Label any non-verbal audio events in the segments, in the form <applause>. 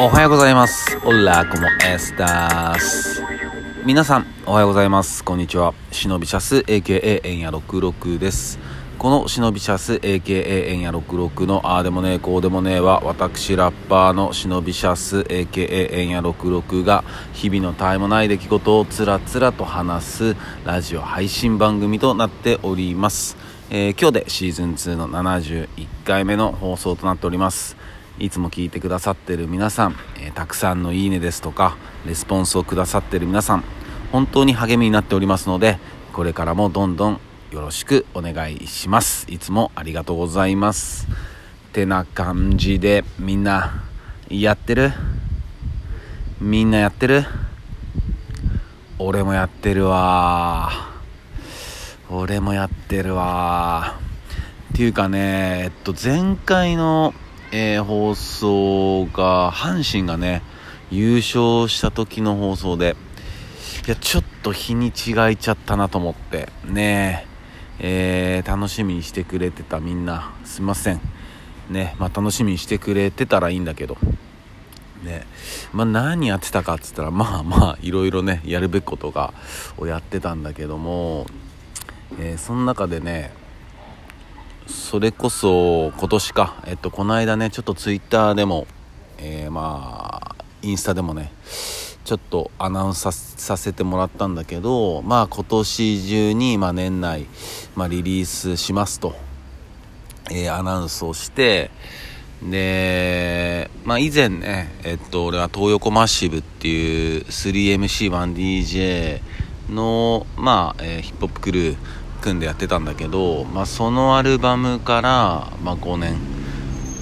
おはようございます。オラコモエスタース。皆さん、おはようございます。こんにちは。シノビシャス AKA エンヤ66です。このシノビシャス AKA エンヤ66のあーでもねえこうでもねえは私ラッパーのシノビシャス AKA エンヤ66が日々の絶えもない出来事をつらつらと話すラジオ配信番組となっております。えー今日でシーズン2の71回目の放送となっております。いつも聞いてくださってる皆さん、えーたくさんのいいねですとか、レスポンスをくださってる皆さん、本当に励みになっておりますので、これからもどんどんよろしくお願いします。いつもありがとうございます。てな感じで、みんな、やってる？みんなやってる？俺もやってるわ俺もやってるわっていうかね、えっと、前回の、えー放送が、阪神がね、優勝した時の放送で、いや、ちょっと日にちがいちゃったなと思って、ねえ、えー楽しみにしてくれてたみんな、すいません。ね、まあ楽しみにしてくれてたらいいんだけど、ね、まあ何やってたかっつったら、まあまあ、いろいろね、やるべきことが、をやってたんだけども、えーその中でね、それこそ今年か、えっと、この間ね、ちょっとツイッターでも、えーまあ、インスタでもね、ちょっとアナウンスさせてもらったんだけど、まあ今年中に、まあ年内、まあリリースしますと、えーアナウンスをして、で、まあ以前ね、えっと、俺は東横マッシブっていう 3MC1DJ の、まあ、えーヒップホップクルー組んでやってたんだけど、まあそのアルバムから、まあ5年、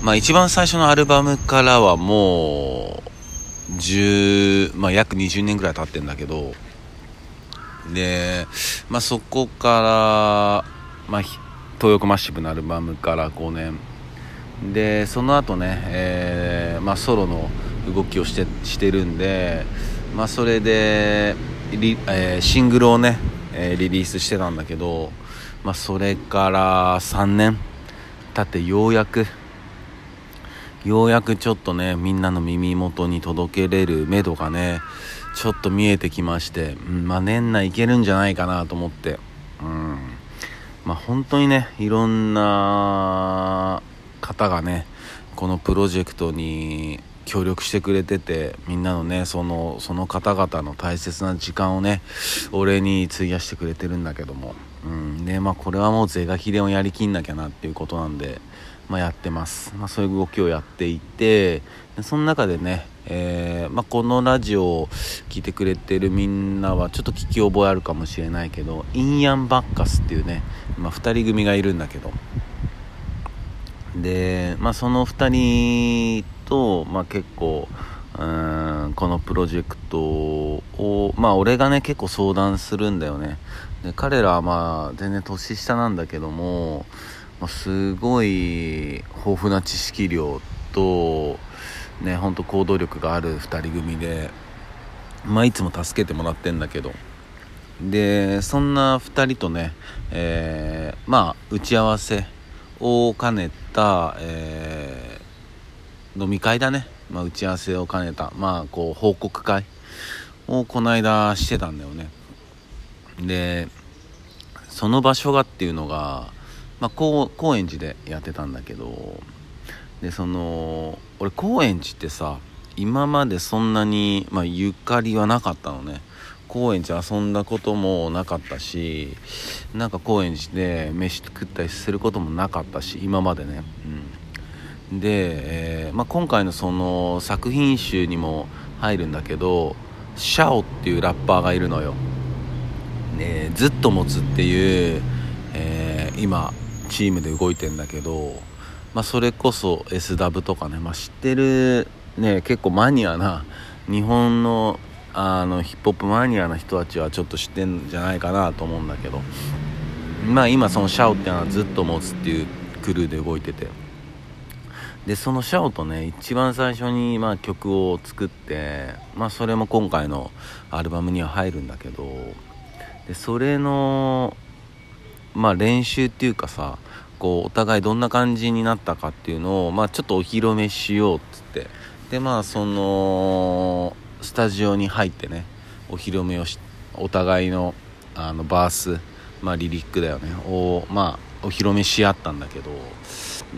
まあ一番最初のアルバムからはもう、10、まあ約20年ぐらい経ってんだけど、で、まあそこから、まあ東横マッシブのアルバムから5年、でその後ね、えーまあ、ソロの動きをしてしてるんで、まあ、それでリ、えーシングルをね、えリリースしてたんだけど、まあ、それから3年経ってようやくようやくちょっとねみんなの耳元に届けれる目処がねちょっと見えてきまして、まあ、年内いけるんじゃないかなと思ってうん。まあ本当にねいろんな方がねこのプロジェクトに協力してくれててみんなのねそのその方々の大切な時間をね俺に費やしてくれてるんだけども。うん。でまあこれはもう是が非でもやりきんなきゃなっていうことなんでまあ、やってます、まあ、そういう動きをやっていてその中でね、えーまあ、このラジオを聞いてくれてるみんなはちょっと聞き覚えあるかもしれないけどインヤン・バッカスっていうね、ま、2人組がいるんだけど。で、まあ、その2人と、まあ、結構うーんこのプロジェクトをまあ俺がね結構相談するんだよね。で彼らはまあ全然年下なんだけども、まあ、すごい豊富な知識量とね本当行動力がある2人組でまあいつも助けてもらってんだけど。でそんな2人とね、えーまあ打ち合わせを兼ねた、えー飲み会だね、まあ、打ち合わせを兼ねた、まあ、こう報告会。をこの間してたんだよね。でその場所がっていうのが、まあ、高高円寺でやってたんだけどでその俺高円寺ってさ今までそんなに、まあ、ゆかりはなかったのね。高円寺遊んだこともなかったしなんか高円寺で飯食ったりすることもなかったし今までね、うん、で、えーまあ、今回のその作品集にも入るんだけどシャオっていうラッパーがいるのよ。ね、ずっと持つっていう、えー今チームで動いてんだけど、まあ、それこそ SW とかね、まあ、知ってる、ね、結構マニアな日本のあのヒップホップマニアな人たちはちょっと知ってんじゃないかなと思うんだけどまあ今そのシャオっていうのはずっと持つっていうクルーで動いてて。でそのシャオとね一番最初にまあ曲を作ってまあそれも今回のアルバムには入るんだけどでそれのまあ練習っていうかさこうお互いどんな感じになったかっていうのをまあちょっとお披露目しようっつって。でまあそのスタジオに入ってねお披露目をしお互いのあのバース、まあ、リリックだよねをまあお披露目し合ったんだけど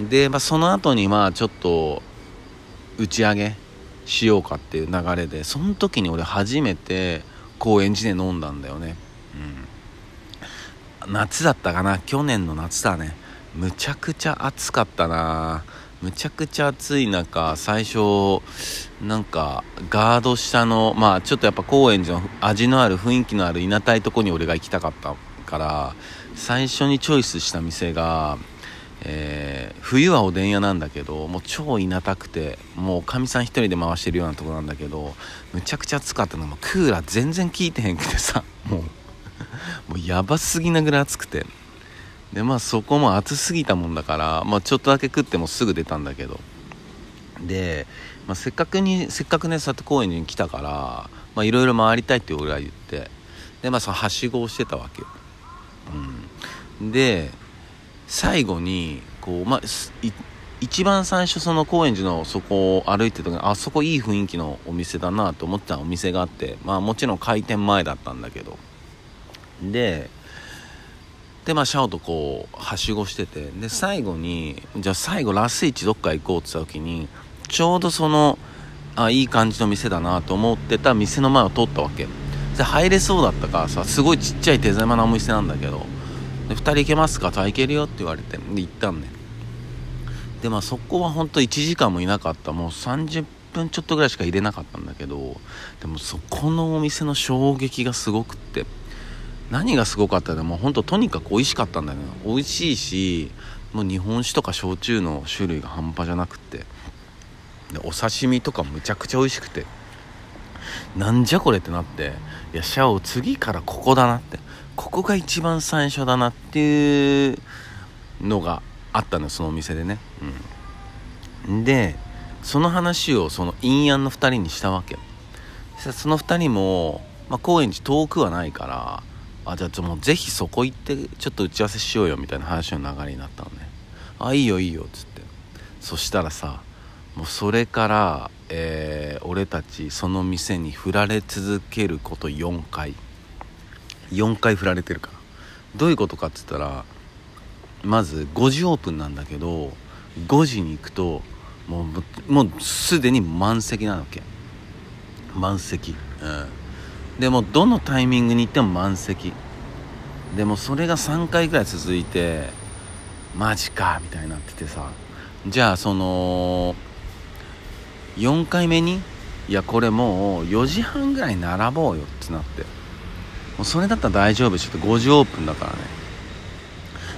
で、まあ、その後にまあちょっと打ち上げしようかっていう流れでその時に俺初めて高円寺で飲んだんだよね。うん。夏だったかな。去年の夏だね。むちゃくちゃ暑かったな。むちゃくちゃ暑い中最初なんかガード下のまあちょっとやっぱ高円寺の味のある雰囲気のあるいなたいとこに俺が行きたかったから最初にチョイスした店がえー、冬はおでん屋なんだけどもう超いなたくてもうかみさん1人で回してるようなとこなんだけどむちゃくちゃ暑かったの。もクーラー全然効いてへんくてさ <laughs> もうもうやばすぎなぐらい暑くて。でまあそこも暑すぎたもんだから、まあ、ちょっとだけ食ってもすぐ出たんだけど。で、まあ、せっかくにせっかくね里公園に来たからいろいろ回りたいって俺は言って。でまあそのはしごをしてたわけよ、うん、で最後にこう、まあ、一番最初その高円寺のそこを歩いてた時にあそこいい雰囲気のお店だなと思ってたお店があってまあもちろん開店前だったんだけど。ででまあシャオとこうはしごしててで最後にじゃあ最後ラスイチどっか行こうって言った時にちょうどそのあいい感じの店だなと思ってた店の前を通ったわけ。で入れそうだったからさすごいちっちゃい手狭なお店なんだけどで2人行けますか？と行けるよって言われてで行ったんねでまあそこは本当1時間もいなかった。もう30分ちょっとぐらいしか入れなかったんだけどでもそこのお店の衝撃がすごくって。何がすごかったでも本当とにかく美味しかったんだよね。美味しいしもう日本酒とか焼酎の種類が半端じゃなくって。でお刺身とかむちゃくちゃ美味しくて。なんじゃこれってなっていやシャオ次からここだなってここが一番最初だなっていうのがあったのそのお店でね、うん、でその話をその陰安の2人にしたわけその2人も、まあ、高円寺遠くはないからあじゃあもうぜひそこ行ってちょっと打ち合わせしようよみたいな話の流れになったのね。あいいよいいよっつって。そしたらさもうそれから、えー、俺たちその店に振られ続けること4回。4回振られてるからどういうことかっつったらまず5時オープンなんだけど5時に行くともうもうすでに満席なわけ。満席。うん。でもどのタイミングに行っても満席。でもそれが3回ぐらい続いてマジかみたいになっててさ。じゃあその4回目にいやこれもう4時半ぐらい並ぼうよってなって。もうそれだったら大丈夫ちょっと5時オープンだからね。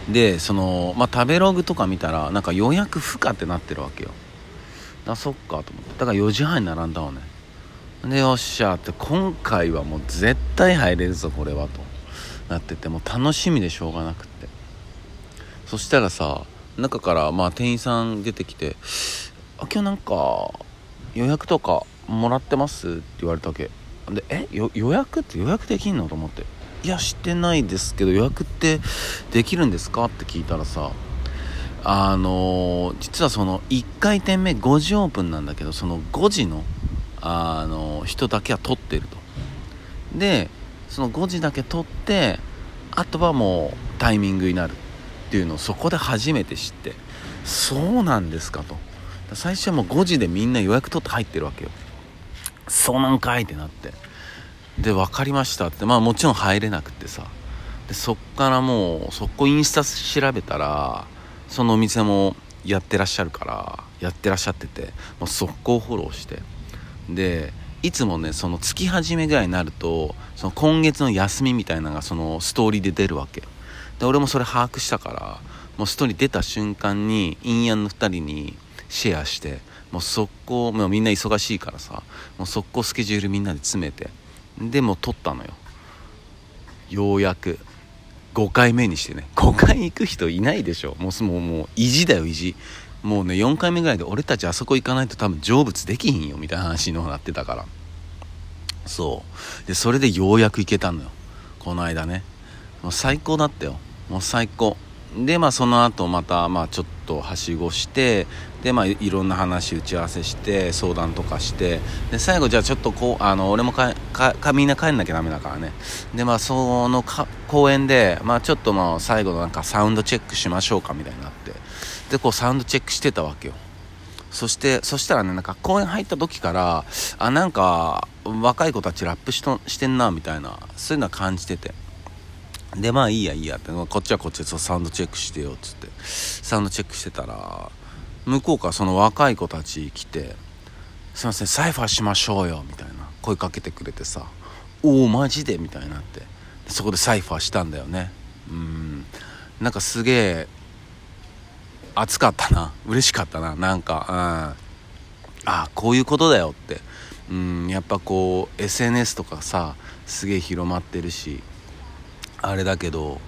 でそのまあ食べログとか見たらなんか予約不可ってなってるわけよ。だそっかと思って。だから4時半に並んだわね。でよっしゃって今回はもう絶対入れるぞこれはと。なっててもう楽しみでしょうがなくって。そしたらさ中からまあ店員さん出てきて「あ今日なんか予約とかもらってます?」って言われたわけ。でえ？予約って予約できんの？と思って。いやしてないですけど予約ってできるんですか？って聞いたらさあのー、実はその1回転目5時オープンなんだけどその5時の、あのー、人だけは取ってると。でその5時だけ取ってあとはもうタイミングになるっていうのをそこで初めて知って。そうなんですかと。最初はもう5時でみんな予約取って入ってるわけよ。そうなんかいってなって。で分かりましたって。まあもちろん入れなくてさ。でそっからもうそこインスタ調べたらそのお店もやってらっしゃるからやってらっしゃっててもう速攻フォローして。でいつもねその月始めぐらいになるとその今月の休みみたいなのがそのストーリーで出るわけ。で俺もそれ把握したからもうストーリー出た瞬間に陰陽の2人にシェアしてもう速攻もうみんな忙しいからさもう速攻スケジュールみんなで詰めてでも撮ったのよ。ようやく5回目にしてね。5回行く人いないでしょ。もうもうもう意地だよ意地。もうね4回目ぐらいで俺たちあそこ行かないと多分成仏できひんよみたいな話になってたから。そう。でそれでようやく行けたのよ。この間ね。もう最高だったよ。もう最高。でまあその後またまあちょっとはしごしてでまあいろんな話打ち合わせして相談とかしてで最後じゃあちょっとこうあの俺もかかみんな帰んなきゃダメだからね。でまあそのか公演でまあちょっとまあ最後のなんかサウンドチェックしましょうかみたいになって。でこうサウンドチェックしてたわけよ。そしてそしたらねなんか公演入った時からあなんか若い子たちラップしとしてんなみたいなそういうのは感じてて。でまあいいやいいやって。こっちはこっちでサウンドチェックしてよっつって。サウンドチェックしてたら向こうからその若い子たち来て「すいませんサイファーしましょうよ」みたいな。声かけてくれてさ「おおマジで?」みたいになって。そこでサイファーしたんだよね。うん。なんかすげえ熱かったな。嬉しかったななんか。うん。ああこういうことだよって。うんやっぱこう SNS とかさすげえ広まってるし。あれだけど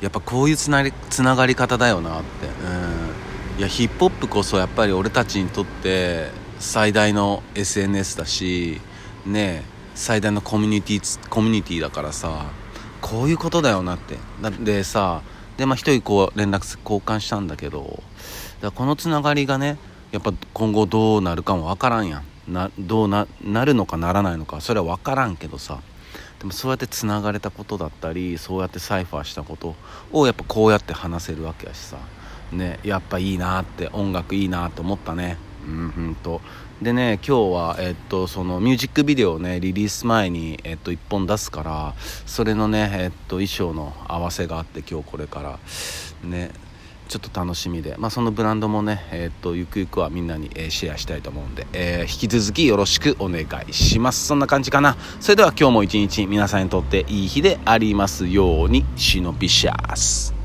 やっぱこういうつなりつながり方だよなって。うん。いやヒップホップこそやっぱり俺たちにとって最大の SNS だしね最大のコミュニティコミュニティだからさこういうことだよなって。でさでまあ一人こう連絡交換したんだけどだこのつながりがねやっぱ今後どうなるかも分からんやん。などうななるのかならないのかそれは分からんけどさ。でもそうやってつながれたことだったりそうやってサイファーしたことをやっぱこうやって話せるわけやしさ。ねやっぱいいなって音楽いいなって思ったね。うんうんと。でね今日は、えっと、そのミュージックビデオをねリリース前に、えっと、1本出すからそれのね、えっと、衣装の合わせがあって今日これから。ね。ちょっと楽しみで、まあ、そのブランドもね、えー、っとゆくゆくはみんなに、え、シェアしたいと思うんで、え、引き続きよろしくお願いします。そんな感じかな。それでは今日も一日皆さんにとっていい日でありますように。シノビシャス。